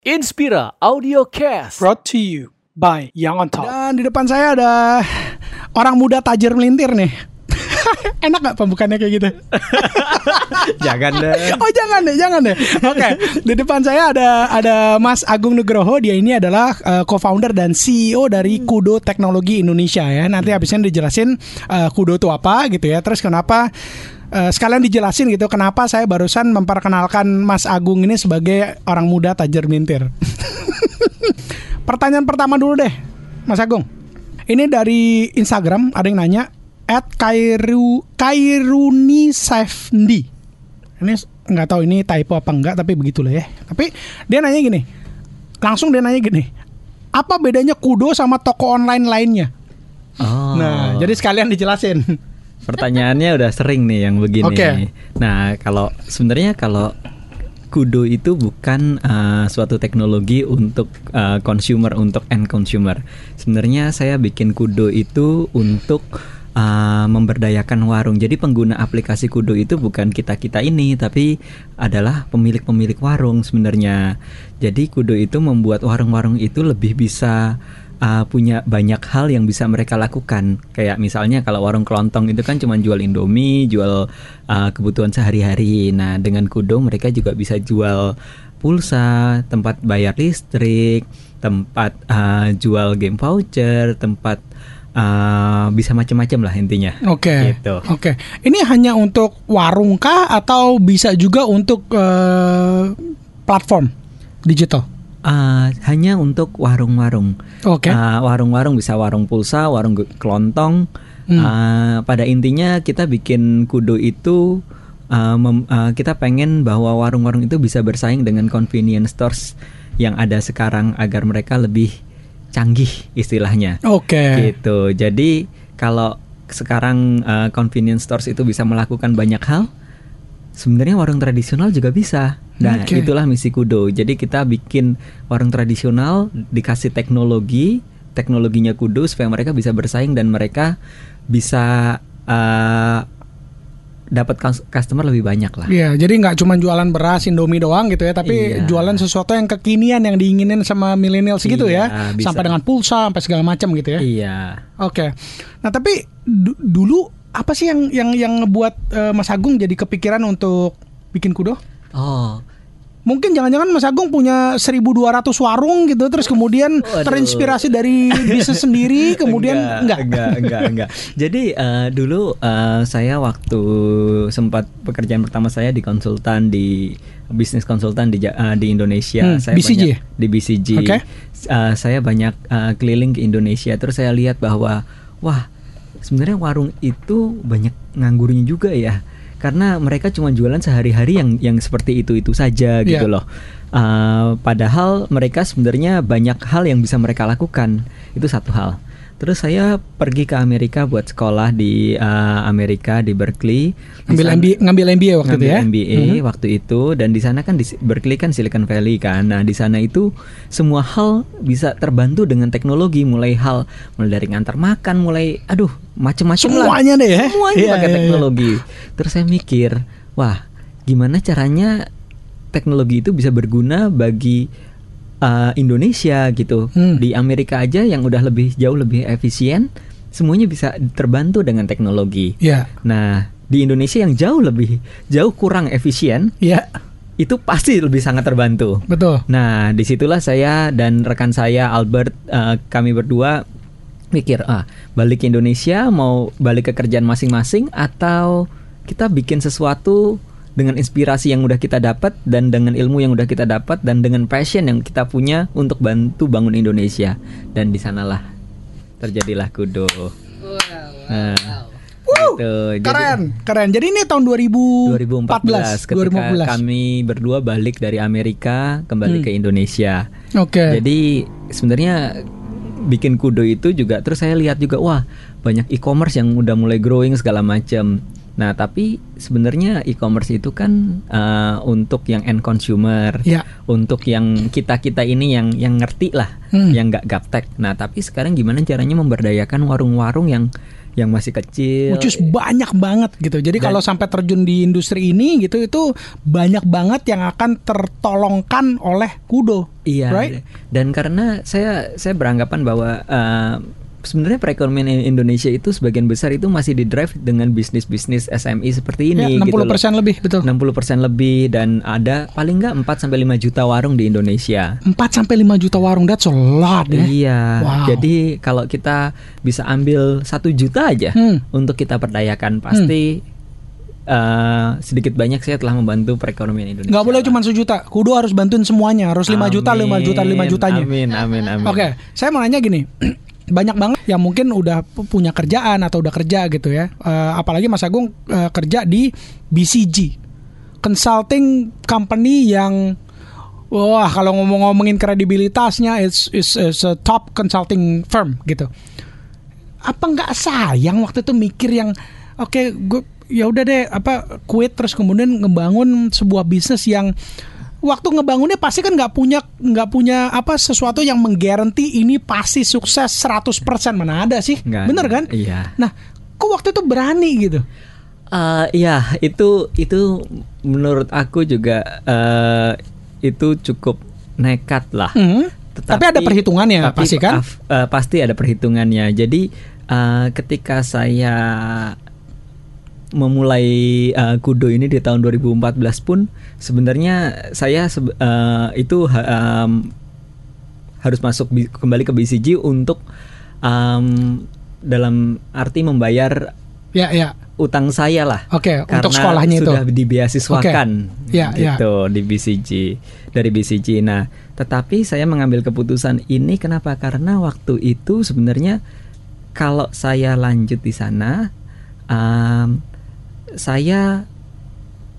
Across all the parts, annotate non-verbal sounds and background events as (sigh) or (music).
Inspira Audio Cast. brought to you by Young on Top. Dan di depan saya ada orang muda tajir melintir nih. (laughs) Enak gak pembukaannya kayak gitu? (laughs) Jangan deh. (laughs) Oh jangan deh, jangan deh. Oke, di depan saya ada ada Mas Agung Nugroho. Dia ini adalah uh, co-founder dan CEO dari Kudo Teknologi Indonesia ya. Nanti habisnya dijelasin uh, Kudo itu apa gitu ya. Terus kenapa uh, sekalian dijelasin gitu kenapa saya barusan memperkenalkan Mas Agung ini sebagai orang muda tajir melintir. (laughs) Pertanyaan pertama dulu deh, Mas Agung. Ini dari Instagram ada yang nanya at Kairu Kairuni Safndi. Ini nggak tahu ini typo apa enggak tapi begitulah ya. Tapi dia nanya gini. Langsung dia nanya gini. Apa bedanya Kudo sama toko online lainnya? Oh. Nah, jadi sekalian dijelasin. Pertanyaannya udah sering nih yang begini. Oke. Nah, kalau sebenarnya kalau Kudo itu bukan uh, suatu teknologi untuk uh, consumer untuk end consumer. Sebenarnya saya bikin Kudo itu untuk uh, memberdayakan warung. Jadi pengguna aplikasi Kudo itu bukan kita-kita ini tapi adalah pemilik-pemilik warung sebenarnya. Jadi Kudo itu membuat warung-warung itu lebih bisa uh, punya banyak hal yang bisa mereka lakukan. Kayak misalnya kalau warung kelontong itu kan cuma jual Indomie, jual uh, kebutuhan sehari-hari. Nah, dengan Kudo mereka juga bisa jual pulsa, tempat bayar listrik, tempat uh, jual game voucher, tempat uh, bisa macam-macam lah intinya. Oke. Gitu. Oke. Ini hanya untuk warung kah atau bisa juga untuk eh, platform digital? Uh, hanya untuk warung-warung. Oke. Uh, warung-warung bisa warung pulsa, warung kelontong. Hmm. Uh, pada intinya kita bikin kudo itu uh, mem- uh, kita pengen bahwa warung-warung itu bisa bersaing dengan convenience stores yang ada sekarang agar mereka lebih canggih istilahnya. Oke. Gitu. Jadi kalau sekarang uh, convenience stores itu bisa melakukan banyak hal, sebenarnya warung tradisional juga bisa. Nah, Oke. itulah misi Kudo. Jadi kita bikin warung tradisional dikasih teknologi, teknologinya Kudo supaya mereka bisa bersaing dan mereka bisa uh, dapat cus- customer lebih banyak lah. Iya, jadi nggak cuma jualan beras Indomie doang gitu ya, tapi Iya. jualan sesuatu yang kekinian yang diinginin sama milenial segitu Iya, ya, bisa. sampai dengan pulsa, sampai segala macam gitu ya. Iya. Oke. Nah tapi du- dulu apa sih yang yang yang ngebuat eh, Mas Agung jadi kepikiran untuk bikin kudo? Oh, Mungkin jangan-jangan Mas Agung punya 1200 warung gitu terus kemudian Waduh. terinspirasi dari bisnis (laughs) sendiri kemudian enggak. enggak enggak enggak jadi eh, dulu eh, saya waktu sempat pekerjaan pertama saya di konsultan di bisnis konsultan di eh, di Indonesia Hmm, saya BCG banyak ya? di BCG Oke. Eh, saya banyak eh, keliling ke Indonesia terus saya lihat bahwa wah sebenarnya warung itu banyak nganggurnya juga ya karena mereka cuma jualan sehari-hari yang yang seperti itu itu saja gitu Iya. loh Uh, padahal mereka sebenarnya banyak hal yang bisa mereka lakukan itu satu hal. Terus saya pergi ke Amerika buat sekolah di uh, Amerika di Berkeley. Di Ngambil sana- MBA, ngambil MBA waktu itu ngambil ya. MBA Mhm. waktu itu dan di sana kan di Berkeley kan Silicon Valley kan. Nah, di sana itu semua hal bisa terbantu dengan teknologi mulai hal mulai dari ngantar makan, mulai aduh macem-macem lah. Semuanya deh ya. Semuanya Iya, pakai iya, iya. teknologi. Terus saya mikir, wah, gimana caranya teknologi itu bisa berguna bagi uh, Indonesia gitu. Hmm. Di Amerika aja yang udah lebih jauh lebih efisien, semuanya bisa terbantu dengan teknologi. Iya. Nah, di Indonesia yang jauh lebih jauh kurang efisien, Iya, itu pasti lebih sangat terbantu. betul. Nah, di situlah saya dan rekan saya Albert, eh, kami berdua mikir, ah, balik ke Indonesia mau balik ke kerjaan masing-masing atau kita bikin sesuatu dengan inspirasi yang udah kita dapat dan dengan ilmu yang udah kita dapat dan dengan passion yang kita punya untuk bantu bangun Indonesia dan di sanalah terjadilah Kudo. Nah, gitu. Jadi- Keren, keren. Jadi ini tahun 2014, 2014 ketika 2014. kami berdua balik dari Amerika kembali Hmm. ke Indonesia. Oke. Jadi sebenarnya bikin kudo itu juga terus saya lihat juga wah banyak e-commerce yang udah mulai growing segala macam. Nah, tapi sebenarnya e-commerce itu kan eh, untuk yang end consumer, Ya. untuk yang kita-kita ini yang yang ngerti lah, Hmm. yang nggak gaptek. Nah, tapi sekarang gimana caranya memberdayakan warung-warung yang yang masih kecil. Which is banyak banget gitu. Jadi Dan- kalau sampai terjun di industri ini gitu itu banyak banget yang akan tertolongkan oleh Kudo. Iya. Right? Dan karena saya saya beranggapan bahwa eh, sebenarnya perekonomian Indonesia itu sebagian besar itu masih di drive dengan bisnis-bisnis SME seperti Ya, ini 60% gitu loh. lebih betul. 60% lebih dan ada paling nggak 4 sampai 5 juta warung di Indonesia. 4 sampai 5 juta warung that's a lot ya. Iya. Wow. Jadi kalau kita bisa ambil satu juta aja Hmm. untuk kita perdayakan pasti eh, sedikit banyak saya telah membantu perekonomian Indonesia. Nggak boleh cuma sejuta. Kudo harus bantuin semuanya. Harus 5 juta, 5 juta, 5 Amin, jutanya. Amin, amin, amin. Oke, saya mau nanya gini. (clears throat) Banyak banget yang mungkin udah pu- punya kerjaan atau udah kerja gitu ya. Eh, apalagi Mas Agung eh, kerja di BCG. Consulting company yang wah kalau ngomong-ngomongin kredibilitasnya it's, it's, it's a top consulting firm gitu. Apa nggak sayang waktu itu mikir yang oke gue ya udah deh apa quit terus kemudian ngebangun sebuah bisnis yang waktu ngebangunnya pasti kan nggak punya nggak punya apa sesuatu yang menggaranti ini pasti sukses 100% mana ada sih Nggak bener kan iya. nah kok waktu itu berani gitu Eh, iya, itu itu menurut aku juga eh, itu cukup nekat lah. Hmm. Tapi ada perhitungannya, tapi pasti kan? eh, pasti ada perhitungannya. Jadi eh, ketika saya memulai eh, kudo ini di tahun 2014 pun sebenarnya saya eh, itu ha- em, harus masuk kembali ke BCG untuk em, dalam arti membayar ya ya utang saya lah. Oke, Karena untuk sekolahnya itu. sudah dibeasiswakan Oke. Ya, ya. gitu di BCG dari BCG. Nah, tetapi saya mengambil keputusan ini kenapa? Karena waktu itu sebenarnya kalau saya lanjut di sana, um, saya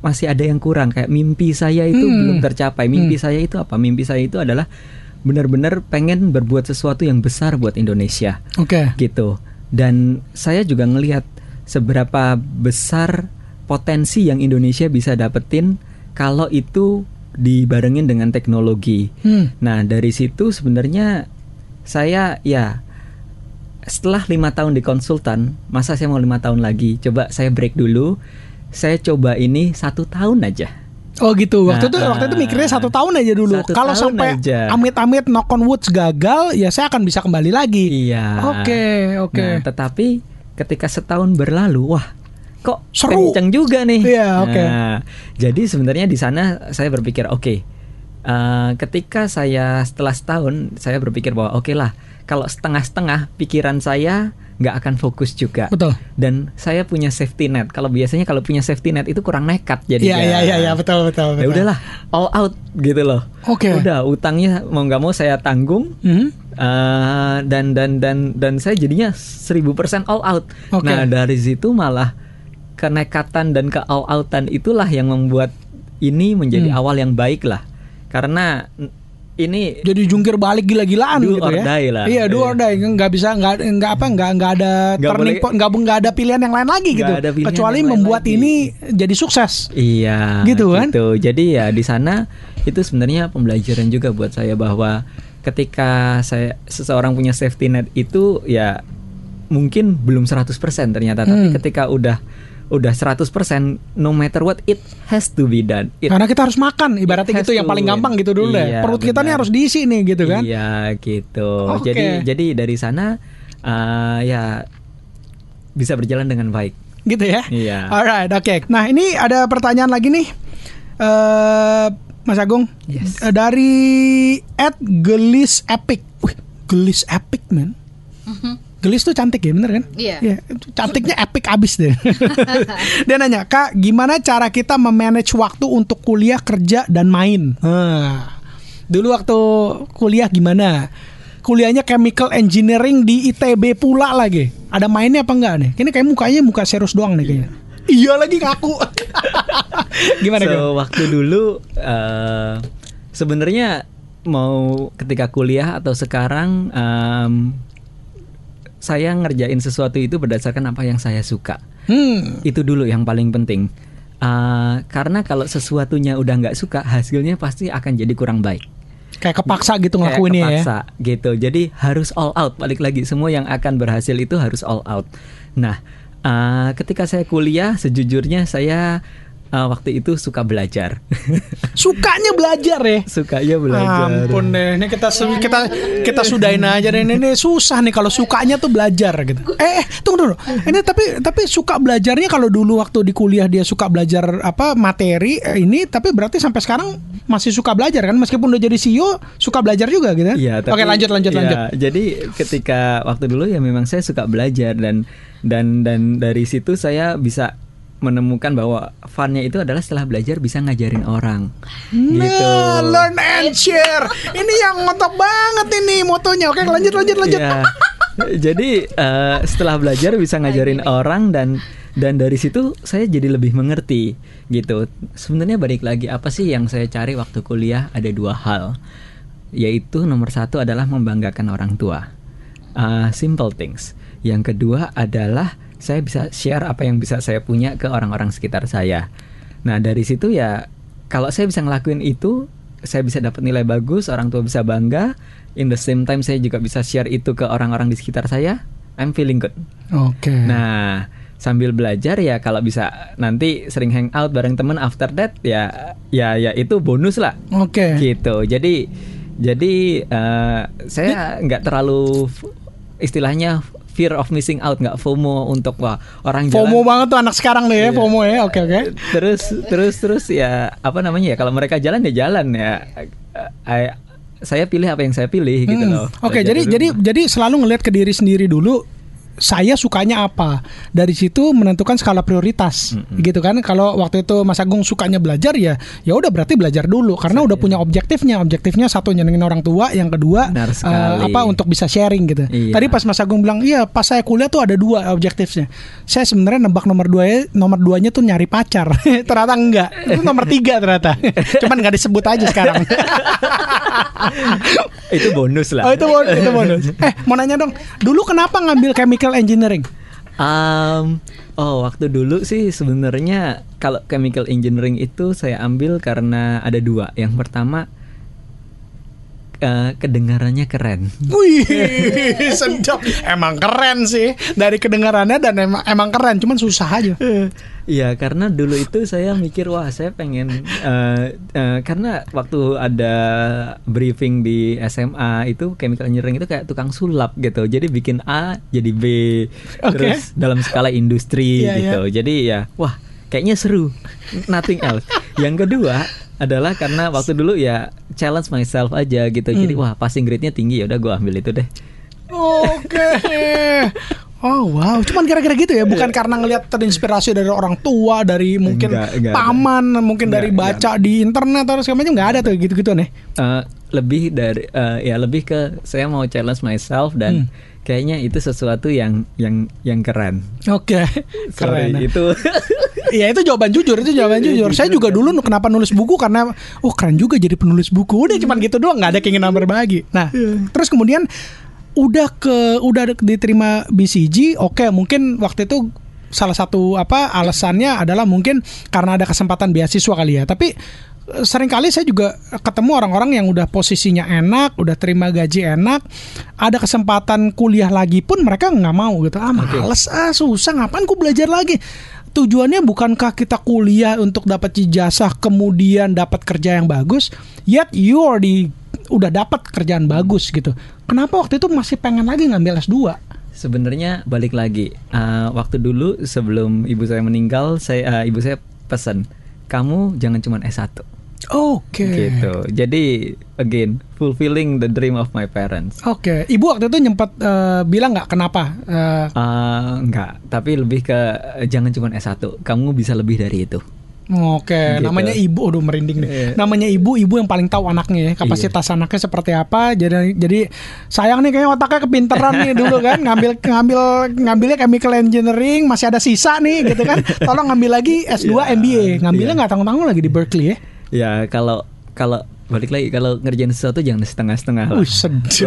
masih ada yang kurang. Kayak mimpi saya itu Hmm. belum tercapai. Mimpi saya itu apa? Mimpi saya itu adalah benar-benar pengen berbuat sesuatu yang besar buat Indonesia oke gitu. Dan saya juga ngelihat seberapa besar potensi yang Indonesia bisa dapetin kalau itu dibarengin dengan teknologi. Hmm. Nah dari situ sebenarnya saya ya setelah lima tahun di konsultan, masa saya mau lima tahun lagi? Coba saya break dulu. Saya coba ini satu tahun aja. Oh gitu. Waktu Nah, itu waktu itu mikirnya satu tahun aja dulu. Kalau sampai aja. amit-amit knock on woods gagal, ya saya akan bisa kembali lagi. Iya. Oke, oke. Nah, tetapi ketika setahun berlalu, wah, kok Seru. kenceng juga nih. Iya, oke. Nah, jadi sebenarnya di sana saya berpikir, oke, eh, ketika saya setelah setahun, saya berpikir bahwa oke lah, kalau setengah-setengah pikiran saya nggak akan fokus juga. Betul. Dan saya punya safety net. Kalau biasanya kalau punya safety net itu kurang nekat jadi. Iya iya iya ya, betul betul betul. Ya udahlah, all out gitu loh. Oke. Udah utangnya mau nggak mau saya tanggung. Hmm? Eh, dan dan dan dan saya jadinya 1000% all out. Oke. Nah, dari situ malah kenekatan dan ke all outan itulah yang membuat ini menjadi Hmm. awal yang baik lah. Karena ini Jadi jungkir balik gila-gilaan gitu or ya. die lah. Iya, do or die. Nggak bisa nggak nggak apa nggak nggak ada Nggak turning point, nggak nggak ada pilihan yang lain lagi gitu. ada Kecuali membuat lagi. ini jadi sukses. Iya, Gitu kan? Jadi ya di sana itu sebenarnya pembelajaran juga buat saya bahwa ketika saya seseorang punya safety net itu ya mungkin belum 100% ternyata, tapi Hmm. ketika udah udah 100% no matter what it has to be done. It Karena kita harus makan, ibaratnya gitu yang paling win. gampang gitu dulu deh. Iya, Perut kita nih benar. harus diisi nih gitu kan. Iya gitu. Oke. Jadi jadi dari sana uh, ya bisa berjalan dengan baik. Gitu ya. Iya. Alright, oke. Nah, ini ada pertanyaan lagi nih. eh Mas Agung. Yes. Eh, Dari at Gelis Epic. Wih, Gelis Epic, man. Gelis tuh cantik ya, bener kan? Iya. itu cantiknya epic abis deh. (laughs) Dia nanya, Kak, gimana cara kita memanage waktu untuk kuliah, kerja, dan main? Nah, dulu waktu kuliah gimana? Kuliahnya chemical engineering di ITB pula lagi. Ada mainnya apa enggak nih? Ini kayak mukanya muka serius doang nih kayaknya. Iya lagi ngaku. (laughs) gimana so, Kak? waktu dulu eh sebenarnya mau ketika kuliah atau sekarang em, saya ngerjain sesuatu itu berdasarkan apa yang saya suka. Hmm. Itu dulu yang paling penting. Eh, karena kalau sesuatunya udah nggak suka, hasilnya pasti akan jadi kurang baik. Kayak kepaksa gitu ngelakuinnya ya. kepaksa gitu. Jadi harus all out. Balik lagi semua yang akan berhasil itu harus all out. Nah, uh, ketika saya kuliah sejujurnya saya uh, waktu itu suka belajar. (laughs) Sukanya belajar ya. Sukanya belajar. Ampun deh, ini kita kita kita sudahin aja deh. Ini, ini susah nih kalau sukanya tuh belajar gitu. Eh, eh, tunggu dulu. Ini tapi tapi suka belajarnya kalau dulu waktu di kuliah dia suka belajar apa materi ini, tapi berarti sampai sekarang masih suka belajar kan? Meskipun udah jadi CEO, suka belajar juga gitu. Iya, Oke, lanjut lanjut iya, lanjut. Jadi ketika waktu dulu ya memang saya suka belajar dan dan dan dari situ saya bisa menemukan bahwa funnya itu adalah setelah belajar bisa ngajarin orang gitu. Nah, learn and share. Ini yang ngotot banget ini motonya. Oke, lanjut lanjut lanjut. Iya. Jadi eh, setelah belajar bisa ngajarin orang dan dan dari situ saya jadi lebih mengerti gitu. Sebenarnya balik lagi apa sih yang saya cari waktu kuliah ada dua hal, yaitu nomor satu adalah membanggakan orang tua, Uh, simple things. Yang kedua adalah saya bisa share apa yang bisa saya punya ke orang-orang sekitar saya. Nah dari situ ya kalau saya bisa ngelakuin itu, saya bisa dapat nilai bagus, orang tua bisa bangga. In the same time saya juga bisa share itu ke orang-orang di sekitar saya. I'm feeling good. Oke. Nah, sambil belajar ya kalau bisa nanti sering hang out bareng temen after that ya ya ya itu bonus lah. Oke. Gitu. Jadi jadi eh, saya nggak terlalu istilahnya fear of missing out nggak FOMO untuk wah orang jalan FOMO banget tuh anak sekarang nih ya, Iya. FOMO ya. Oke oke. terus terus terus ya apa namanya ya kalau mereka jalan ya jalan ya I- saya pilih apa yang saya pilih gitu Hmm. loh Oke, Belajar jadi di jadi jadi selalu ngelihat ke diri sendiri dulu. Saya sukanya apa? Dari situ menentukan skala prioritas, Mm-mm. gitu kan? Kalau waktu itu Mas Agung sukanya belajar ya, ya udah berarti belajar dulu karena udah punya objektifnya. Objektifnya satu nyenengin orang tua, yang kedua sekali. apa untuk bisa sharing gitu. Iya. Tadi pas Mas Agung bilang, iya pas saya kuliah tuh ada dua objektifnya. Saya sebenarnya nebak nomor dua nomor duanya tuh nyari pacar. (laughs) ternyata enggak, itu nomor tiga ternyata. (laughs) Cuman nggak disebut aja sekarang. itu bonus lah Oh itu bonus, itu bonus. Eh mau nanya dong, dulu kenapa ngambil chemical engineering? Um, oh waktu dulu sih sebenarnya kalau chemical engineering itu saya ambil karena ada dua yang pertama eh, kedengarannya keren Wih, (laughs) sedap. Emang keren sih. Dari kedengarannya dan emang emang keren, cuman susah aja. Iya karena dulu itu saya mikir wah saya pengen eh, eh, karena waktu ada briefing di SMA itu chemical engineering itu kayak tukang sulap gitu jadi bikin A jadi B Oke. terus dalam skala industri Iya, gitu jadi ya wah kayaknya seru nothing else yang kedua adalah karena waktu dulu ya challenge myself aja gitu jadi Hmm. wah passing grade-nya tinggi ya udah gue ambil itu deh Oke. Oh wow, cuman kira-kira gitu ya, bukan karena ngelihat terinspirasi dari orang tua, dari mungkin Enggak, enggak ada. paman, mungkin dari Enggak, baca di internet atau segala macam nggak ada tuh gitu-gitu nih. Eh, lebih dari eh, ya lebih ke saya mau challenge myself dan Hmm. kayaknya itu sesuatu yang yang yang keren. Oke, (laughs) Sorry, keren. itu (laughs) Iya itu jawaban jujur itu jawaban jujur. Saya juga dulu kenapa nulis buku karena oh keren juga jadi penulis buku. Udah cuman gitu doang nggak ada keinginan berbagi. Nah terus kemudian udah ke udah diterima BCG. Oke mungkin waktu itu salah satu apa alasannya adalah mungkin karena ada kesempatan beasiswa kali ya. Tapi eh, sering kali saya juga ketemu orang-orang yang udah posisinya enak, udah terima gaji enak, ada kesempatan kuliah lagi pun mereka nggak mau gitu. Ah males ah susah ngapain ku belajar lagi. Tujuannya bukankah kita kuliah untuk dapat ijazah kemudian dapat kerja yang bagus, yet you already udah dapat kerjaan bagus gitu. Kenapa waktu itu masih pengen lagi ngambil S2? sebenarnya balik lagi Eh, waktu dulu sebelum ibu saya meninggal saya eh, ibu saya pesan kamu jangan cuma S1 Oke. gitu. Jadi again fulfilling the dream of my parents. Oke, ibu waktu itu nyempet eh, bilang nggak kenapa? Eh, Eh, enggak, tapi lebih ke jangan cuma S1, kamu bisa lebih dari itu. Oke, Gitu. namanya ibu, aduh merinding deh. Iya. Namanya ibu, ibu yang paling tahu anaknya ya, kapasitas anaknya seperti apa. Jadi, jadi sayang nih kayaknya otaknya kepinteran nih dulu kan, ngambil ngambil ngambilnya chemical engineering, masih ada sisa nih gitu kan. Tolong ngambil lagi S2 Iya, MBA, ngambilnya iya. nggak tanggung-tanggung lagi di Berkeley ya. Ya kalau kalau balik lagi kalau ngerjain sesuatu jangan setengah-setengah lah.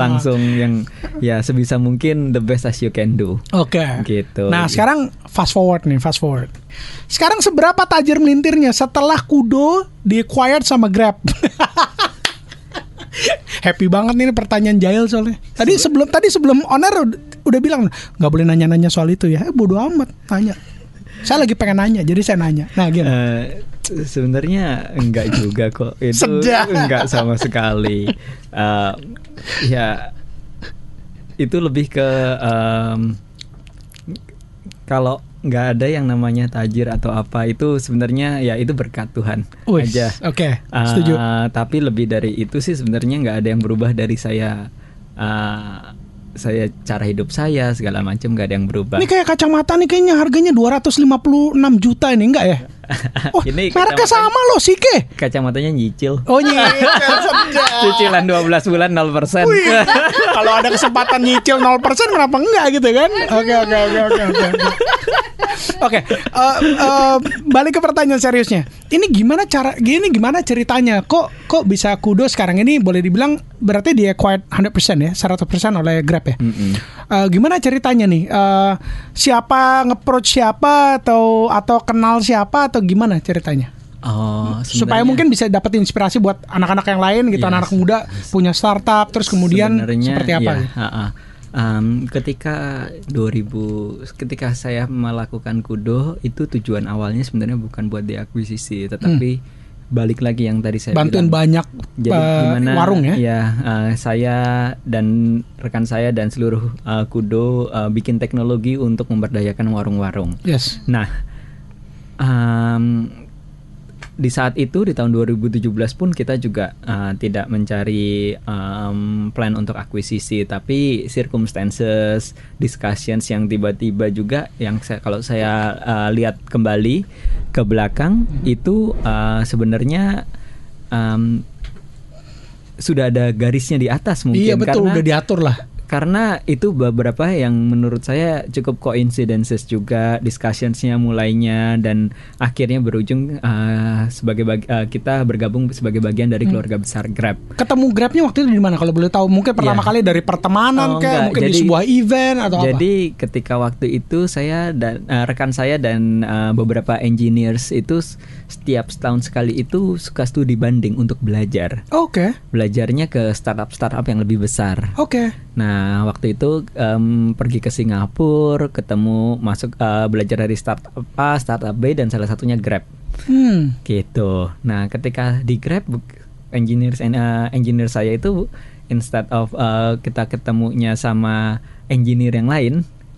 Langsung yang ya sebisa mungkin the best as you can do. Oke. Gitu. Nah sekarang fast forward nih, fast forward. Sekarang seberapa tajir melintirnya setelah Kudo di acquired sama Grab? (laughs) happy banget nih pertanyaan Jail soalnya. Tadi sebelum tadi sebelum air udah, bilang nggak boleh nanya-nanya soal itu ya. Eh, bodoh amat nanya. Saya lagi pengen nanya, jadi saya nanya. Nah, gimana? Eh, sebenarnya enggak juga kok itu Sedap. enggak sama sekali Eh, ya itu lebih ke em, kalau nggak ada yang namanya tajir atau apa itu sebenarnya ya itu berkat Tuhan Wih, aja Oke, Eh, setuju. tapi lebih dari itu sih sebenarnya nggak ada yang berubah dari saya eh, saya cara hidup saya segala macam nggak ada yang berubah Ini kayak kacamata nih kayaknya harganya 256 juta ini enggak ya? (laughs) Oh, Ini mereknya kacamata- sama loh, Sike. kacamatanya nyicil Oh nyicil (laughs) cicilan 12 bulan 0% Wih, (laughs) kalau ada kesempatan nyicil 0% kenapa enggak gitu kan? Oke oke oke oke oke. Oke. Oke, eh, eh, balik ke pertanyaan seriusnya. Ini gimana cara gini gimana ceritanya? Kok kok bisa kudo sekarang ini boleh dibilang berarti dia acquired 100% ya, 100% oleh Grab ya? Mm-mm. Eh, gimana ceritanya nih? Eh, siapa nge-approach siapa atau atau kenal siapa atau gimana ceritanya? Oh, supaya mungkin bisa dapat inspirasi buat anak-anak yang lain gitu Yes. anak-anak muda punya startup terus kemudian Sebenarnya, seperti apa ya, gitu? ha-ha. Um, ketika 2000 ketika saya melakukan kudo itu tujuan awalnya sebenarnya bukan buat diakuisisi tetapi balik lagi yang tadi saya Hmm. bantuin bilang. banyak Jadi eh, gimana warung ya uh, saya dan rekan saya dan seluruh uh, kudo uh, bikin teknologi untuk memberdayakan warung-warung. yes Nah, um, di saat itu di tahun 2017 pun kita juga uh, tidak mencari um, plan untuk akuisisi, tapi circumstances, discussions yang tiba-tiba juga yang saya, kalau saya uh, lihat kembali ke belakang itu uh, sebenarnya um, sudah ada garisnya di atas mungkin iya betul karena udah diatur lah karena itu beberapa yang menurut saya cukup coincidences juga discussionsnya mulainya dan akhirnya berujung uh, sebagai bag- uh, kita bergabung sebagai bagian Hmm. dari keluarga besar Grab. ketemu grabnya waktu itu di mana kalau boleh tahu mungkin pertama Iya. kali dari pertemanan Oh, enggak. mungkin di Jadi- sebuah event atau Jadi ketika waktu itu saya dan uh, rekan saya dan uh, beberapa engineers itu setiap setahun sekali itu suka studi banding untuk belajar. apa oke Belajarnya ke startup-startup yang lebih besar. oke Nah, waktu itu em, pergi ke Singapura, ketemu masuk eh, belajar dari startup A, startup B dan salah satunya Grab. hmm Gitu. Nah, ketika di Grab engineer engineer saya itu instead of eh, kita ketemunya sama engineer yang lain,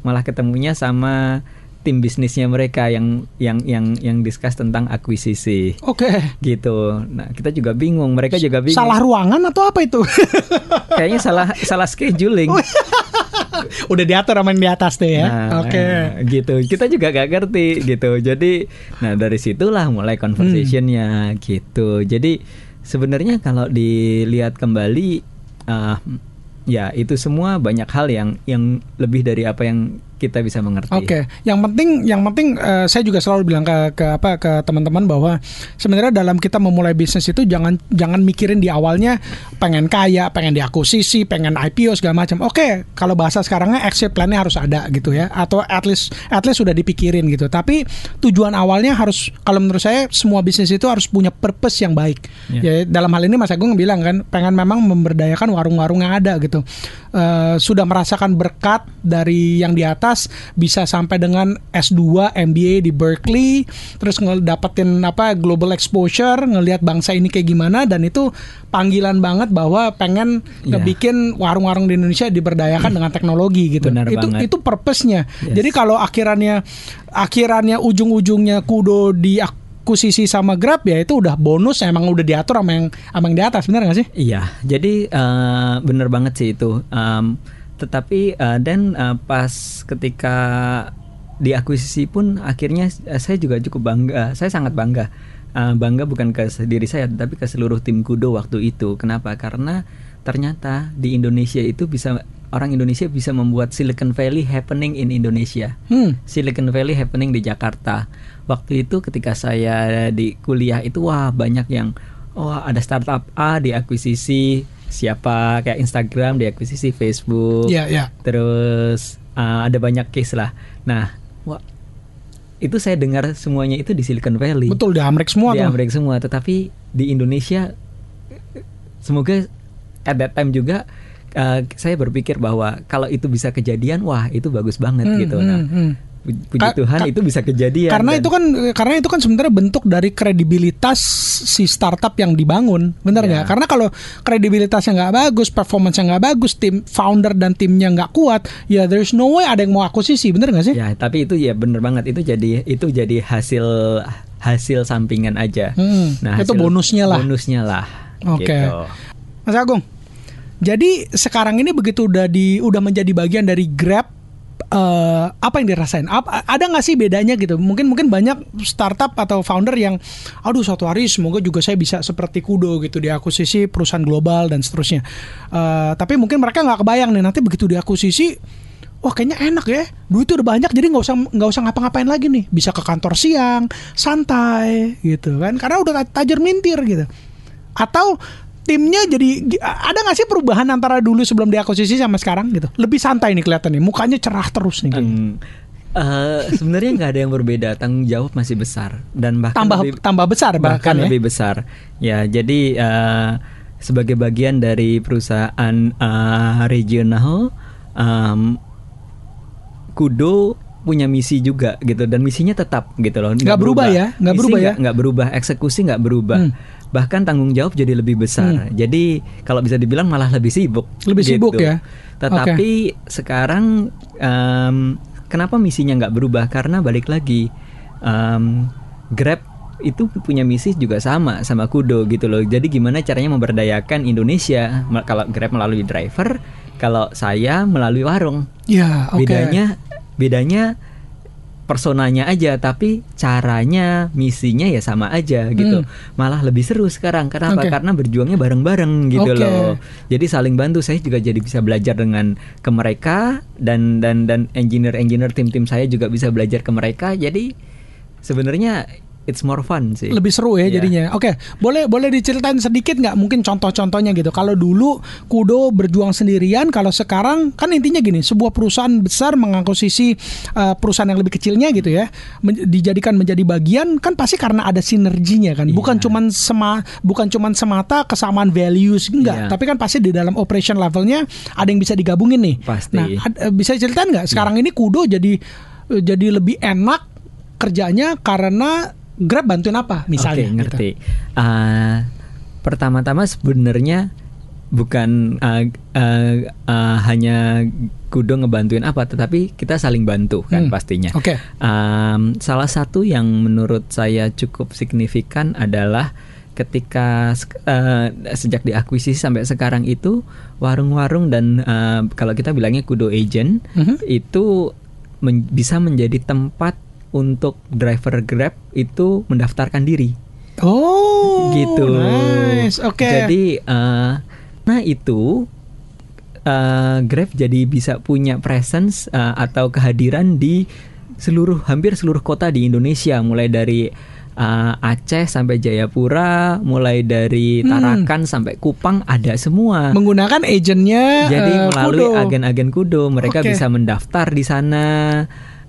malah ketemunya sama tim bisnisnya mereka yang yang yang yang discuss tentang akuisisi oke gitu. Nah, kita juga bingung, mereka juga bingung. salah ruangan atau apa itu (laughs) Kayaknya salah salah scheduling. (laughs) udah diatur sama yang di atas tuh ya Nah, oke gitu. Kita juga gak ngerti gitu. Jadi, nah dari situlah mulai conversationnya Hmm. gitu. Jadi sebenarnya kalau dilihat kembali, ah, ya itu semua banyak hal yang yang lebih dari apa yang kita bisa mengerti. Oke, yang penting, yang penting eh, saya juga selalu bilang ke, ke apa ke teman-teman bahwa sebenarnya dalam kita memulai bisnis itu jangan jangan mikirin di awalnya pengen kaya, pengen diakuisisi, pengen IPO segala macam. Oke, kalau bahasa sekarangnya exit plan-nya harus ada gitu ya, atau at least at least sudah dipikirin gitu. Tapi tujuan awalnya harus, kalau menurut saya semua bisnis itu harus punya purpose yang baik. Ya. Ya dalam hal ini Mas Agung bilang kan, pengen memang memberdayakan warung-warung yang ada gitu. Eh, sudah merasakan berkat dari yang di atas bisa sampai dengan S2 MBA di Berkeley terus ngedapetin apa global exposure ngelihat bangsa ini kayak gimana dan itu panggilan banget bahwa pengen Iya. ngebikin warung-warung di Indonesia diberdayakan dengan teknologi gitu Benar itu banget. itu purpose-nya Yes. jadi kalau akhirannya akhirannya ujung-ujungnya kudo di akuisisi sama Grab ya itu udah bonus emang udah diatur sama yang sama yang di atas benar gak sih Iya, jadi eh, bener banget sih itu. Em, tetapi eh, dan eh, pas ketika diakuisisi pun akhirnya eh, saya juga cukup bangga. Saya sangat bangga. Eh, bangga bukan ke diri saya, tapi ke seluruh tim kudo waktu itu. Kenapa? Karena ternyata di Indonesia itu bisa orang Indonesia bisa membuat Silicon Valley happening in Indonesia. hmm Silicon Valley happening di Jakarta. Waktu itu ketika saya di kuliah itu wah banyak yang oh ada startup A diakuisisi siapa kayak Instagram diakuisisi Facebook. ya ya Terus uh, ada banyak case lah. Nah, wah itu saya dengar semuanya itu di Silicon Valley. betul di Amrik semua di Amerika semua, tetapi di Indonesia semoga at that time juga uh, saya berpikir bahwa kalau itu bisa kejadian, wah itu bagus banget Hmm, gitu. hmm, Nah, hmm. pu- puji Ka- Tuhan ka- itu bisa kejadian. Karena dan- itu kan karena itu kan sebenarnya bentuk dari kredibilitas si startup yang dibangun, benar Ya. nggak? Karena kalau kredibilitasnya nggak bagus, performance nggak bagus, tim founder dan timnya nggak kuat, ya there's no way ada yang mau akuisisi, bener nggak sih? Ya, tapi itu ya bener banget itu jadi itu jadi hasil hasil sampingan aja. Hmm, itu bonusnya lah. Bonusnya lah. Oke. gitu. Mas Agung, jadi sekarang ini begitu udah di udah menjadi bagian dari Grab, eh, apa yang dirasain? Apa, ada nggak sih bedanya gitu? Mungkin mungkin banyak startup atau founder yang, aduh suatu hari semoga juga saya bisa seperti Kudo gitu diakuisisi perusahaan global dan seterusnya. Eh, tapi mungkin mereka nggak kebayang nih nanti begitu diakuisisi. Wah kayaknya enak ya, duitnya udah banyak jadi nggak usah nggak usah ngapa-ngapain lagi nih, bisa ke kantor siang, santai gitu kan, karena udah tajir mintir gitu atau timnya jadi ada nggak sih perubahan antara dulu sebelum diakuisisi sama sekarang gitu lebih santai nih kelihatan nih mukanya cerah terus nih. Hmm, eh, sebenarnya nggak ada yang berbeda tanggung jawab masih besar dan bahkan tambah lebih, tambah besar bahkan, bahkan ya lebih besar ya jadi eh, sebagai bagian dari perusahaan eh, regional em, Kudo punya misi juga gitu dan misinya tetap gitu loh Nggak berubah ya? Nggak berubah ya? nggak berubah eksekusi nggak berubah Hmm. Bahkan tanggung jawab jadi lebih besar jadi kalau bisa dibilang malah lebih sibuk Lebih sibuk gitu. ya? tetapi sekarang em, kenapa misinya nggak berubah karena balik lagi em, Grab itu punya misi juga sama sama Kudo gitu loh. Jadi gimana caranya memberdayakan Indonesia kalau Grab melalui driver, kalau saya melalui warung. ya oke Bedanya bedanya personanya aja tapi caranya misinya ya sama aja gitu. Malah lebih seru sekarang kenapa? Hmm. Oke. Karena berjuangnya bareng-bareng gitu Oke. loh. Jadi saling bantu. Saya juga jadi bisa belajar dengan ke mereka dan dan dan engineer-engineer tim-tim saya juga bisa belajar ke mereka. Jadi sebenarnya it's more fun sih. lebih seru ya Iya. jadinya. Oke, boleh boleh diceritain sedikit nggak mungkin contoh-contohnya gitu. Kalau dulu Kudo berjuang sendirian, kalau sekarang kan intinya gini, sebuah perusahaan besar mengakuisisi uh, perusahaan yang lebih kecilnya gitu ya, men- dijadikan menjadi bagian kan pasti karena ada sinerginya kan. Bukan Iya. cuman sema bukan cuman semata kesamaan values enggak, Iya. tapi kan pasti di dalam operation levelnya ada yang bisa digabungin nih. Pasti. Nah, eh, bisa ceritain nggak sekarang ini Kudo jadi eh, jadi lebih enak kerjanya karena Grab bantuin apa misalnya Oke, gitu. ngerti. Ah, pertama-tama sebenarnya bukan ah, ah, ah, hanya Kudo ngebantuin apa, tetapi kita saling bantu kan Hmm, pastinya. Oke. Um, salah satu yang menurut saya cukup signifikan adalah ketika eh, sejak diakuisisi sampai sekarang itu warung-warung dan eh, kalau kita bilangnya kudo agent Mhm. itu men- bisa menjadi tempat untuk driver Grab itu mendaftarkan diri Oh, gitu. Nice. Oke. Jadi eh, nah itu eh, Grab jadi bisa punya presence eh, atau kehadiran di seluruh hampir seluruh kota di Indonesia mulai dari eh, Aceh sampai Jayapura, mulai dari Hmm. Tarakan sampai Kupang ada semua. menggunakan agentnya Jadi eh, melalui Kudo. agen-agen Kudo mereka Oke. bisa mendaftar di sana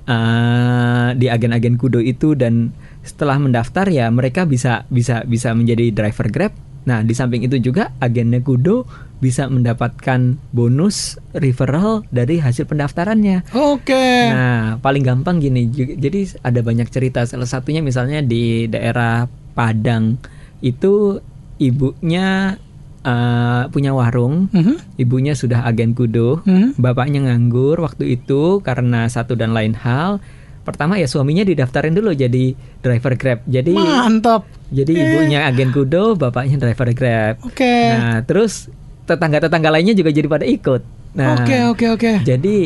eh, di agen-agen Kudo itu dan setelah mendaftar ya mereka bisa bisa bisa menjadi driver Grab. Nah di samping itu juga agennya Kudo bisa mendapatkan bonus referral dari hasil pendaftarannya. Oke. Nah, paling gampang gini. Jadi ada banyak cerita. Salah satunya misalnya di daerah Padang itu ibunya eh, punya warung. Mhm. Ibunya sudah agen kudo. Mhm. Bapaknya nganggur waktu itu karena satu dan lain hal. Pertama ya suaminya didaftarin dulu jadi driver Grab. Jadi Mantap. jadi ibunya agen kudo, bapaknya driver Grab. Oke. Nah, terus tetangga-tetangga lainnya juga jadi pada ikut. Nah, Oke, oke, oke. jadi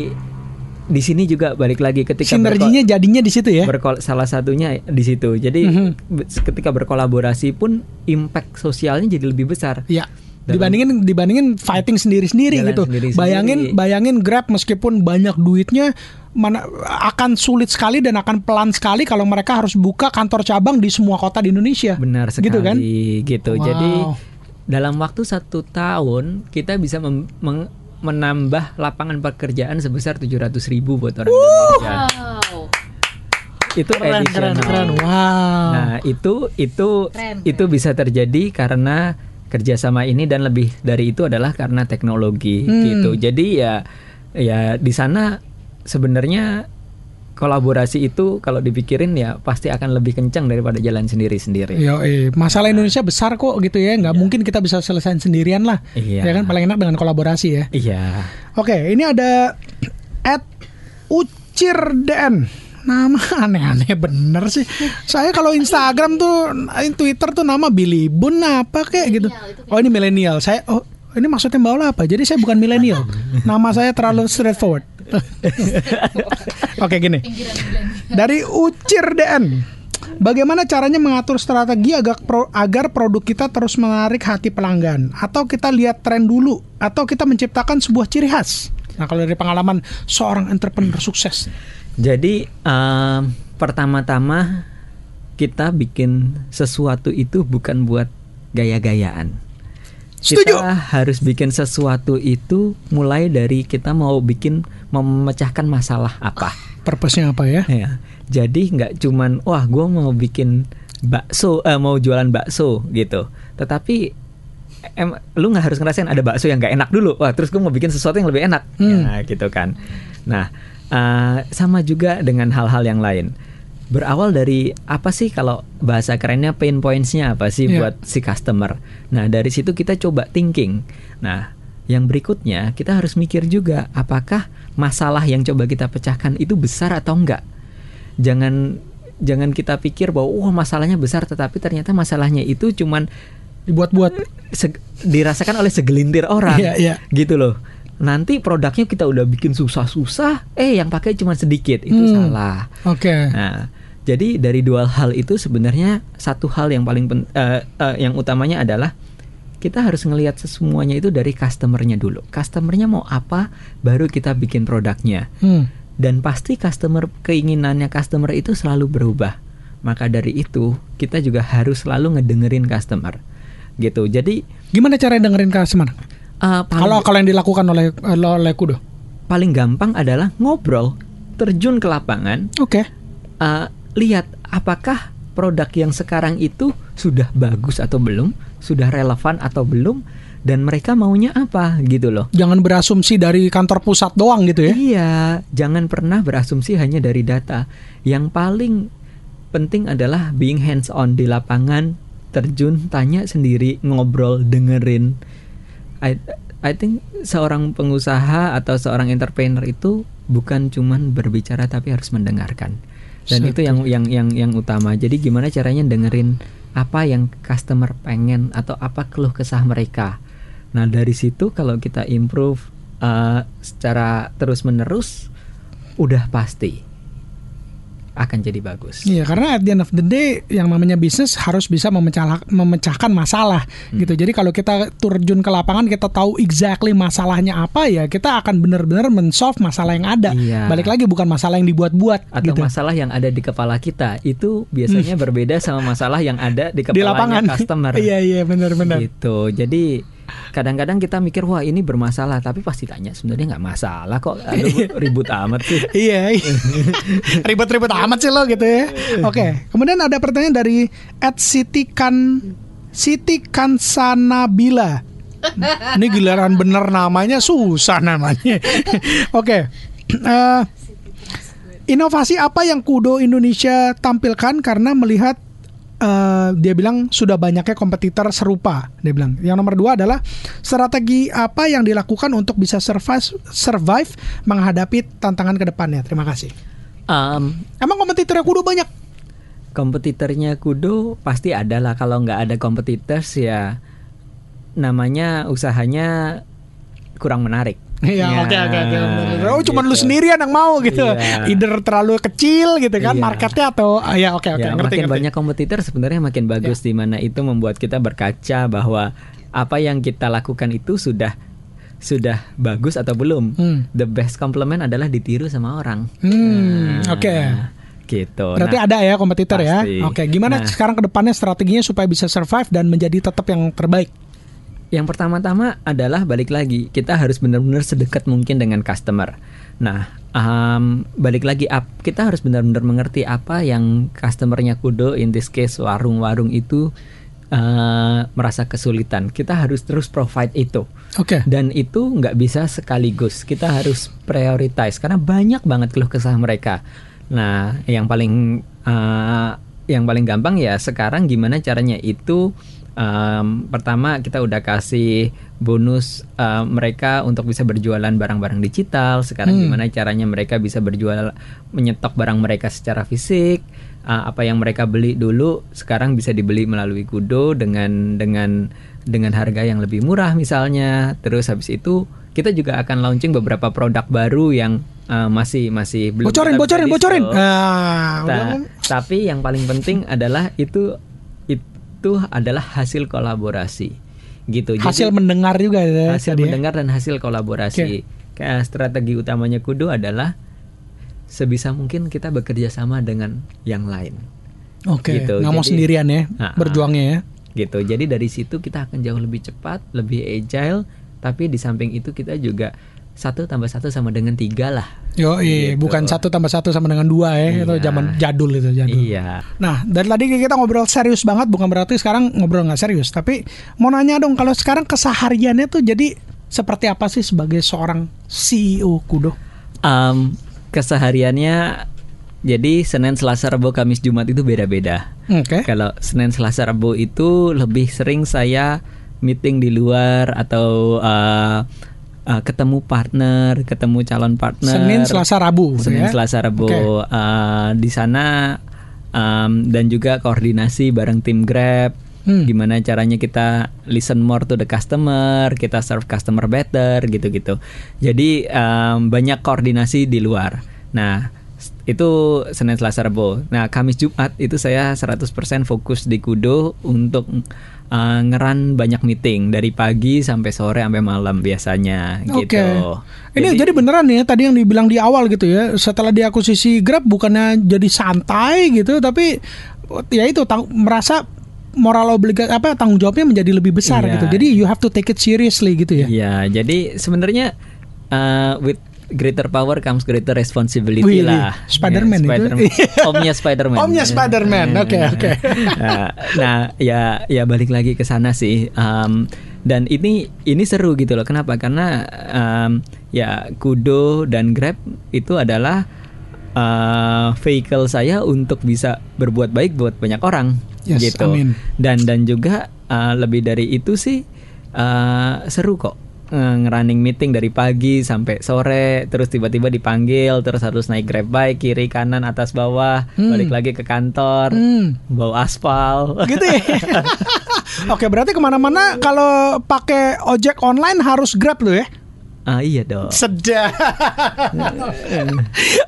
di sini juga balik lagi ketika Sinerginya jadinya di situ ya. berko- berkol- salah satunya di situ. Jadi Mhm. be- ketika berkolaborasi pun impact sosialnya jadi lebih besar. Ya. Dalam- Dibandingin dibandingin fighting sendiri-sendiri gitu. sendiri-sendiri. Bayangin bayangin Grab meskipun banyak duitnya mana akan sulit sekali dan akan pelan sekali kalau mereka harus buka kantor cabang di semua kota di Indonesia. Benar sekali Gitu kan? gitu. Wow. Jadi dalam waktu satu tahun kita bisa menambah lapangan pekerjaan sebesar 700 ribu buat orang Indonesia. Wow. Itu Keren, keren, keren. Wow. Nah itu itu Keren, itu bisa terjadi karena kerjasama ini dan lebih dari itu adalah karena teknologi Hmm. gitu. Jadi ya ya di sana sebenarnya kolaborasi itu kalau dipikirin ya pasti akan lebih kencang daripada jalan sendiri-sendiri. Yo, eh, masalah Indonesia besar kok gitu ya, nggak mungkin kita bisa selesai sendirian lah. Iya. Ya kan paling enak dengan kolaborasi ya. Iya. Oke, ini ada at Ucirden. Nama (laughs) aneh-aneh bener sih. Saya kalau Instagram tuh, eh, Twitter tuh nama Billy Bun apa kayak gitu. Oh ini milenial. Saya oh ini maksudnya Mbak Ola apa? Jadi saya bukan milenial. (laughs) Nama saya terlalu straightforward. (laughs) Oke gini. Dari Ucirden. Bagaimana caranya mengatur strategi agar pro- agar produk kita terus menarik hati pelanggan? Atau kita lihat tren dulu? Atau kita menciptakan sebuah ciri khas? Nah kalau dari pengalaman seorang entrepreneur sukses, Jadi em, pertama-tama kita bikin sesuatu itu bukan buat gaya-gayaan. Setuju. Kita harus bikin sesuatu itu mulai dari kita mau bikin memecahkan masalah apa. purpose-nya apa ya? Ya. Jadi nggak cuman wah gue mau bikin bakso, eh, mau jualan bakso gitu. Tetapi em, lu nggak harus ngerasain ada bakso yang nggak enak dulu. Wah terus gue mau bikin sesuatu yang lebih enak, Hmm. ya, gitu kan. Nah eh, sama juga dengan hal-hal yang lain. Berawal dari apa sih kalau bahasa kerennya pain points-nya apa sih Iya. buat si customer. Nah dari situ kita coba thinking. Nah yang berikutnya kita harus mikir juga apakah masalah yang coba kita pecahkan itu besar atau enggak jangan jangan kita pikir bahwa wah masalahnya besar tetapi ternyata masalahnya itu cuman Dibuat-buat. dirasakan oleh segelintir orang Iya, iya. gitu loh nanti produknya kita udah bikin susah-susah eh yang pakai cuma sedikit itu Hmm. salah Oke. nah jadi dari dua hal itu sebenarnya satu hal yang paling pen- eh, eh, yang utamanya adalah kita harus ngelihat semuanya itu dari customernya dulu customernya mau apa baru kita bikin produknya Hmm. dan pasti customer keinginannya customer itu selalu berubah. Maka dari itu kita juga harus selalu ngedengerin customer. Gitu. Jadi Gimana cara dengerin customer? Uh, Kalau kalau yang dilakukan oleh oleh Kudo. paling gampang adalah ngobrol, terjun ke lapangan, Oke. uh, lihat apakah produk yang sekarang itu sudah bagus atau belum, sudah relevan atau belum dan mereka maunya apa gitu loh. Jangan berasumsi dari kantor pusat doang gitu ya. Iya, jangan pernah berasumsi hanya dari data. Yang paling penting adalah being hands on di lapangan, terjun, tanya sendiri, ngobrol, dengerin. I I think seorang pengusaha atau seorang entrepreneur itu bukan cuman berbicara tapi harus mendengarkan. Dan itu yang yang yang yang utama. Jadi gimana caranya dengerin apa yang customer pengen atau apa keluh kesah mereka. Nah dari situ kalau kita improve uh, secara terus menerus, udah pasti akan jadi bagus. Iya, karena at the end of the day yang namanya bisnis harus bisa memecah, memecahkan masalah Hmm. gitu. Jadi kalau kita terjun ke lapangan kita tahu exactly masalahnya apa ya, kita akan benar-benar men-solve masalah yang ada. Iya. Balik lagi bukan masalah yang dibuat-buat Atau gitu. masalah yang ada di kepala kita itu biasanya berbeda sama masalah yang ada di (laughs) di kepalanya lapangan. customer. (laughs) iya, iya, benar-benar. Gitu. Jadi kadang-kadang kita mikir wah ini bermasalah tapi pasti tanya sebenarnya nggak masalah kok Aduh, ribut amat sih. (laughs) Iya, iya. (laughs) ribet-ribet amat sih lo gitu ya. Oke, kemudian ada pertanyaan dari at Siti Kan Siti Kansanabila. Ini giliran bener namanya susah namanya. (laughs) Oke. Eh, inovasi apa yang Kudo Indonesia tampilkan karena melihat eh, dia bilang sudah banyaknya kompetitor serupa. Dia bilang. Yang nomor dua adalah strategi apa yang dilakukan untuk bisa survive survive menghadapi tantangan ke depannya. Terima kasih. Um, Emang kompetitornya Kudo banyak? kompetitornya Kudo pasti ada lah kalau nggak ada kompetitors ya namanya usahanya kurang menarik. Iya, Ya, oke oke oke. Oh, cuman lu gitu. sendirian yang mau gitu. Iya. Either terlalu kecil gitu kan Iya. marketnya atau ah, ya oke oke ya, ngerti makin ngerti. banyak kompetitor sebenarnya makin bagus di mana itu membuat kita berkaca bahwa apa yang kita lakukan itu sudah sudah bagus atau belum. Hmm. The best compliment adalah ditiru sama orang. Hmm, Nah, oke. Gitu. Berarti Nah, ada ya kompetitor ya. pasti. Oke, gimana Nah. sekarang ke depannya strateginya supaya bisa survive dan menjadi tetap yang terbaik? Yang pertama-tama adalah balik lagi kita harus benar-benar sedekat mungkin dengan customer. Nah, um, balik lagi ap- kita harus benar-benar mengerti apa yang customernya Kudo in this case warung-warung itu eh, merasa kesulitan, kita harus terus provide itu. Oke. Dan itu nggak bisa sekaligus. Kita harus prioritize karena banyak banget keluh kesah mereka. Nah, yang paling eh, yang paling gampang ya sekarang gimana caranya itu em, pertama kita udah kasih bonus eh, mereka untuk bisa berjualan barang-barang digital. Sekarang Hmm. gimana caranya mereka bisa berjual menyetok barang mereka secara fisik. Eh, apa yang mereka beli dulu sekarang bisa dibeli melalui Kudo dengan dengan dengan harga yang lebih murah misalnya. Terus habis itu kita juga akan launching beberapa produk baru yang eh, masih masih belum Bocorin, bocorin, bocorin. udah Ta- tapi yang paling penting adalah itu itu adalah hasil kolaborasi gitu. hasil Jadi mendengar juga ya. hasil tadi ya. mendengar dan hasil kolaborasi. Kayak strategi utamanya Kudo adalah sebisa mungkin kita bekerja sama dengan yang lain. Oke, gitu. nggak mau Jadi- sendirian ya ah. berjuangnya ya. gitu. Jadi dari situ kita akan jauh lebih cepat, lebih agile, tapi di samping itu kita juga satu tambah satu sama dengan tiga lah. Yo, iya, Gitu. bukan satu tambah satu sama dengan dua ya. Itu Iya. zaman jadul itu jadul. Iya. Nah, dari tadi kita ngobrol serius banget, bukan berarti sekarang ngobrol nggak serius. Tapi mau nanya dong, kalau sekarang kesehariannya tuh jadi seperti apa sih sebagai seorang CEO Kudo? Em, kesehariannya jadi Senin, Selasa, Rabu, Kamis, Jumat itu beda-beda. Oke. Kalau Senin, Selasa, Rabu itu lebih sering saya meeting di luar atau eh, eh, ketemu partner, ketemu calon partner. Senin, Selasa, Rabu. Senin, ya? Selasa, Rabu. Oke. Eh, di sana em, dan juga koordinasi bareng tim Grab. Hmm. Gimana caranya kita listen more to the customer, kita serve customer better, gitu-gitu. Jadi em, banyak koordinasi di luar. Nah, itu Senin, Selasa, Rabu. Nah, Kamis, Jumat itu saya 100% fokus di Kudo untuk eh, ngeran banyak meeting dari pagi sampai sore sampai malam biasanya Oke. gitu. Ini jadi, beneran ya tadi yang dibilang di awal gitu ya. Setelah diakuisisi Grab bukannya jadi santai gitu, tapi ya itu tang- merasa moral obliga apa tanggung jawabnya menjadi lebih besar Iya. gitu. Jadi you have to take it seriously gitu ya. Iya, jadi sebenarnya uh, with greater power comes greater responsibility Wih, lah. Spider-Man Ya, itu. Spider-Man. (laughs) Omnya Spider-Man. Omnya Spider-Man. Oke, oke. (laughs) nah, nah, ya ya balik lagi ke sana sih. Um, dan ini ini seru gitu loh. Kenapa? Karena um, ya Kudo dan Grab itu adalah uh, vehicle saya untuk bisa berbuat baik buat banyak orang Yes, gitu. amin. Dan dan juga uh, lebih dari itu sih uh, seru kok ngerunning meeting dari pagi sampai sore terus tiba-tiba dipanggil terus harus naik grab bike kiri kanan atas bawah Hmm. balik lagi ke kantor Hmm. bawa aspal gitu ya. (laughs) Oke, berarti ke mana-mana kalau pakai ojek online harus Grab lo ya? ah iya dong Sedap. (laughs)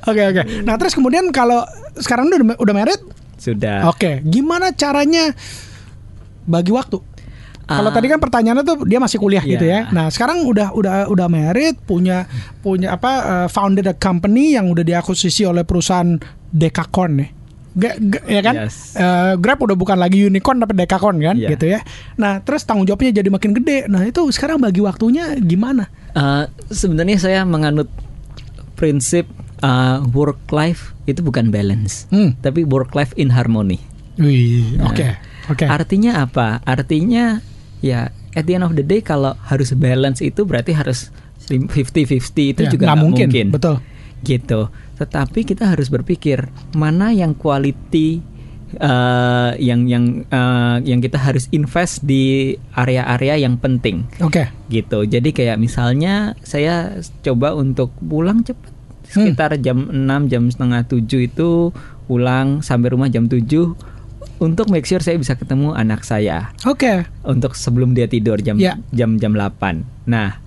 Oke oke. Nah terus kemudian kalau sekarang udah udah married, sudah oke. Gimana caranya bagi waktu? Kalau Ah. tadi kan pertanyaannya tuh dia masih kuliah gitu ya. Iya. Nah sekarang udah udah udah married, punya punya apa? uh, founded a company yang udah diakuisisi oleh perusahaan Dekakorn ya. Ga- ga- ya kan? Yes. Eh, Grab udah bukan lagi unicorn tapi Dekakorn kan, Iya. gitu ya. Nah terus tanggung jawabnya jadi makin gede. Nah itu sekarang bagi waktunya gimana? Uh, sebenarnya saya menganut prinsip uh, work life itu bukan balance Hmm. tapi work life in harmony Wih, Nah, oke, oke. Artinya apa? Artinya ya at the end of the day kalau harus balance itu berarti harus 50-50 itu Ya, juga nggak mungkin, mungkin. betul. Gitu. Tetapi kita harus berpikir mana yang quality eh, yang yang eh, yang kita harus invest di area-area yang penting Oke. gitu. Jadi kayak misalnya saya coba untuk pulang cepat sekitar jam 6 jam setengah 7 itu pulang sampai rumah jam 7 untuk make sure saya bisa ketemu anak saya Oke. untuk sebelum dia tidur jam Ya. jam jam 8. Nah,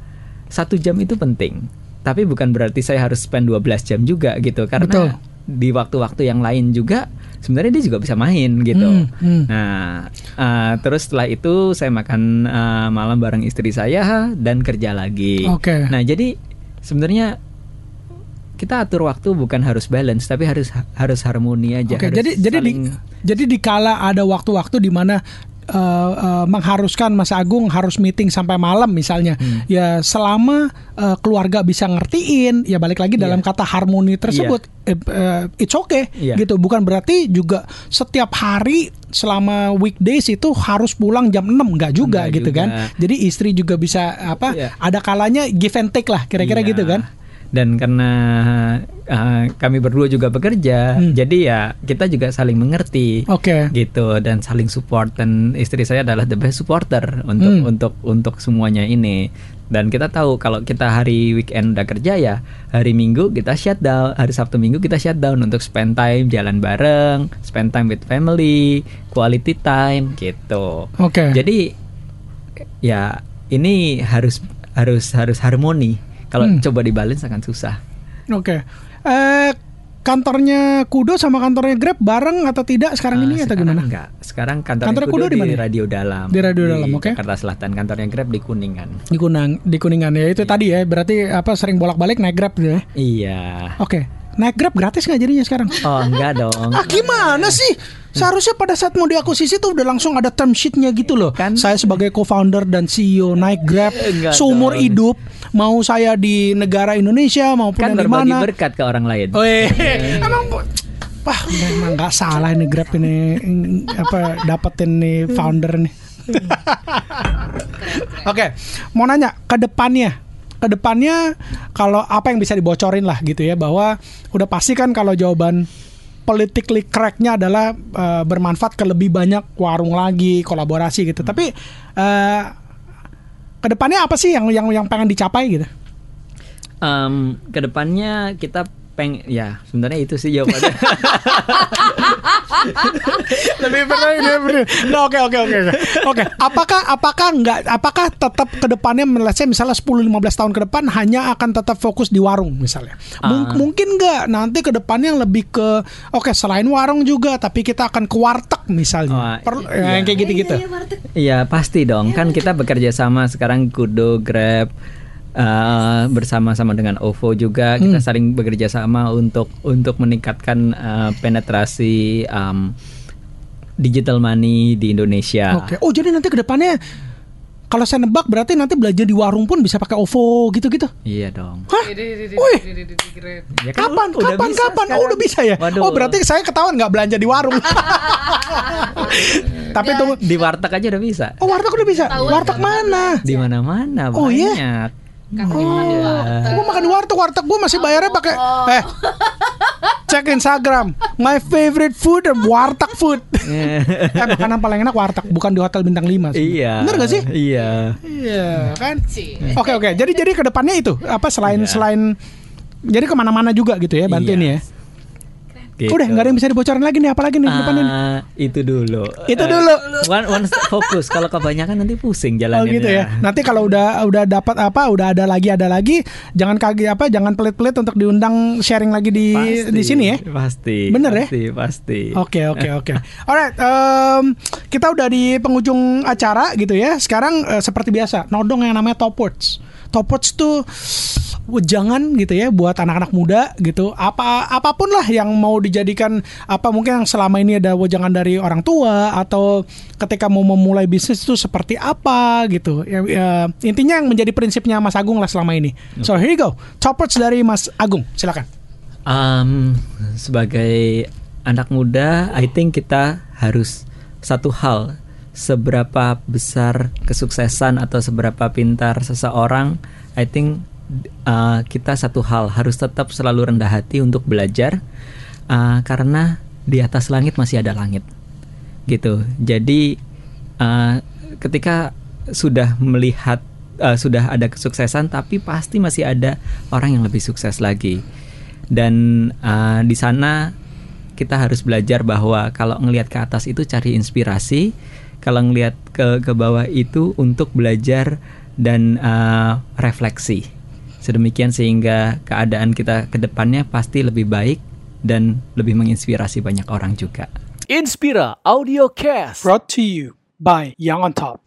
satu jam itu penting. Tapi bukan berarti saya harus spend 12 jam juga gitu karena Betul. di waktu-waktu yang lain juga sebenarnya dia juga bisa main gitu. Hmm, hmm. Nah, uh, terus setelah itu saya makan uh, malam bareng istri saya dan kerja lagi. Oke. Nah, jadi sebenarnya kita atur waktu bukan harus balance tapi harus harus harmoni aja. Oke, harus jadi jadi di, jadi dikala ada waktu-waktu di mana eh, eh, mengharuskan Mas Agung harus meeting sampai malam misalnya, Hmm. ya selama eh, keluarga bisa ngertiin, ya balik lagi dalam kata harmoni tersebut, eh, eh, it's okay, Iya. gitu. Bukan berarti juga setiap hari selama weekdays itu harus pulang jam 6 nggak juga Nggak gitu juga. kan. Jadi istri juga bisa apa Iya. ada kalanya give and take lah kira-kira Iya. gitu kan. Dan karena uh, kami berdua juga bekerja, Hmm. jadi ya kita juga saling mengerti. Oke. gitu dan saling support dan istri saya adalah the best supporter untuk Hmm. untuk untuk semuanya ini dan kita tahu kalau kita hari weekend udah kerja ya hari minggu kita shutdown hari sabtu minggu kita shutdown untuk spend time jalan bareng spend time with family quality time gitu Oke. jadi ya ini harus harus harus harmoni kalau Hmm. coba dibalance akan susah Oke. Eh kantornya Kudo sama kantornya Grab bareng atau tidak sekarang Eh, ini atau sekarang gimana? Enggak. Sekarang kantor Kantornya Kudo, Kudo di di? Radio Dalam. Di Radio Dalam, oke. Jakarta Selatan. Kantornya Grab di Kuningan. Di Kunang, di Kuningan ya itu tadi ya. Berarti apa sering bolak-balik naik Grab gitu ya. Iya. Oke. Naik Grab gratis nggak jadinya sekarang? Oh enggak dong. Ah gimana sih? Seharusnya pada saat mau diakuisisi tuh udah langsung ada term sheetnya gitu loh. Kan- Saya sebagai co-founder dan CEO naik Grab Enggak seumur dong. hidup, mau saya di negara Indonesia maupun Kan yang di berbagi mana. berkat ke orang lain. Oh, eh, emang bu- Wah, memang nggak salah ini Grab ini apa dapetin nih founder nih. (laughs) Oke, mau nanya ke depannya. Ke depannya kalau apa yang bisa dibocorin lah gitu ya bahwa udah pasti kan kalau jawaban politically correctnya adalah eh, bermanfaat ke lebih banyak warung lagi, kolaborasi gitu. Tapi eh ke depannya apa sih yang yang yang pengen dicapai gitu? Em, ke depannya kita peng ya sebenarnya itu sih jawabannya. (laughs) lebih benar ini benar. Nah, oke oke oke oke. Oke, apakah apakah enggak apakah tetap ke depannya let's say misalnya 10 15 tahun ke depan hanya akan tetap fokus di warung misalnya. Mung- Ah. mungkin enggak nanti ke depannya lebih ke oke selain warung juga tapi kita akan ke warteg misalnya. Wah, Perlu iya. yang kayak gitu-gitu. Iya pasti dong. Kan kita bekerja sama sekarang Kudo, Grab. Eh, bersama-sama dengan OVO juga kita Hmm. saling bekerja sama untuk untuk meningkatkan eh, penetrasi em, digital money di Indonesia. Oke. Oh, jadi nanti ke depannya kalau saya nebak berarti nanti belanja di warung pun bisa pakai OVO gitu-gitu. Iya dong. Hah? Wih, Ya kan kapan? udah kapan? bisa kapan? Oh, sekarang. udah bisa ya? Waduh. Oh, berarti saya ketahuan nggak belanja di warung. Tapi tunggu. di warteg aja udah bisa. Oh, warteg udah bisa. Warteg mana? Di mana-mana Oh, iya? Oh, gue makan di warteg. Warteg gue masih bayarnya pakai eh cek Instagram. My favorite food warteg food. eh, makanan paling enak warteg, bukan di hotel bintang 5 Iya. Bener gak sih? Iya. Iya kan. Oke oke. Jadi jadi ke depannya itu apa selain selain jadi ke mana-mana juga gitu ya bantuin Iya. ya. Gitu. Udah nggak ada yang bisa dibocorin lagi nih apalagi nih depannya. nih? Ah, itu dulu. Itu Eh, dulu. One, one step fokus. Kalau kebanyakan nanti pusing Oh jalannya. gitu ya. Nanti kalau udah udah dapat apa, udah ada lagi ada lagi, jangan kaget apa, jangan pelit-pelit untuk diundang sharing lagi di di sini ya. Pasti. Bener ya? Pasti, pasti. Oke oke oke. (laughs) Alright, em, kita udah di penghujung acara gitu ya. Sekarang eh, seperti biasa, nodong yang namanya top words. Top words tuh jangan gitu ya buat anak-anak muda gitu. Apa apa pun lah yang mau dijadikan apa mungkin yang selama ini ada wejangan dari orang tua atau ketika mau memulai bisnis itu seperti apa gitu. Ya, ya, intinya yang menjadi prinsipnya Mas Agung lah selama ini. So here you go. Top words dari Mas Agung. Silakan. Um, sebagai anak muda, I think kita harus satu hal seberapa besar kesuksesan atau seberapa pintar seseorang, I think uh, kita satu hal harus tetap selalu rendah hati untuk belajar uh, karena di atas langit masih ada langit, gitu. Jadi uh, ketika sudah melihat uh, sudah ada kesuksesan, tapi pasti masih ada orang yang lebih sukses lagi dan uh, di sana kita harus belajar bahwa kalau ngelihat ke atas itu cari inspirasi kalau ngelihat ke ke bawah itu untuk belajar dan uh, refleksi sedemikian sehingga keadaan kita ke depannya pasti lebih baik dan lebih menginspirasi banyak orang juga Inspira Audio Cast. Brought to you by Young on Top.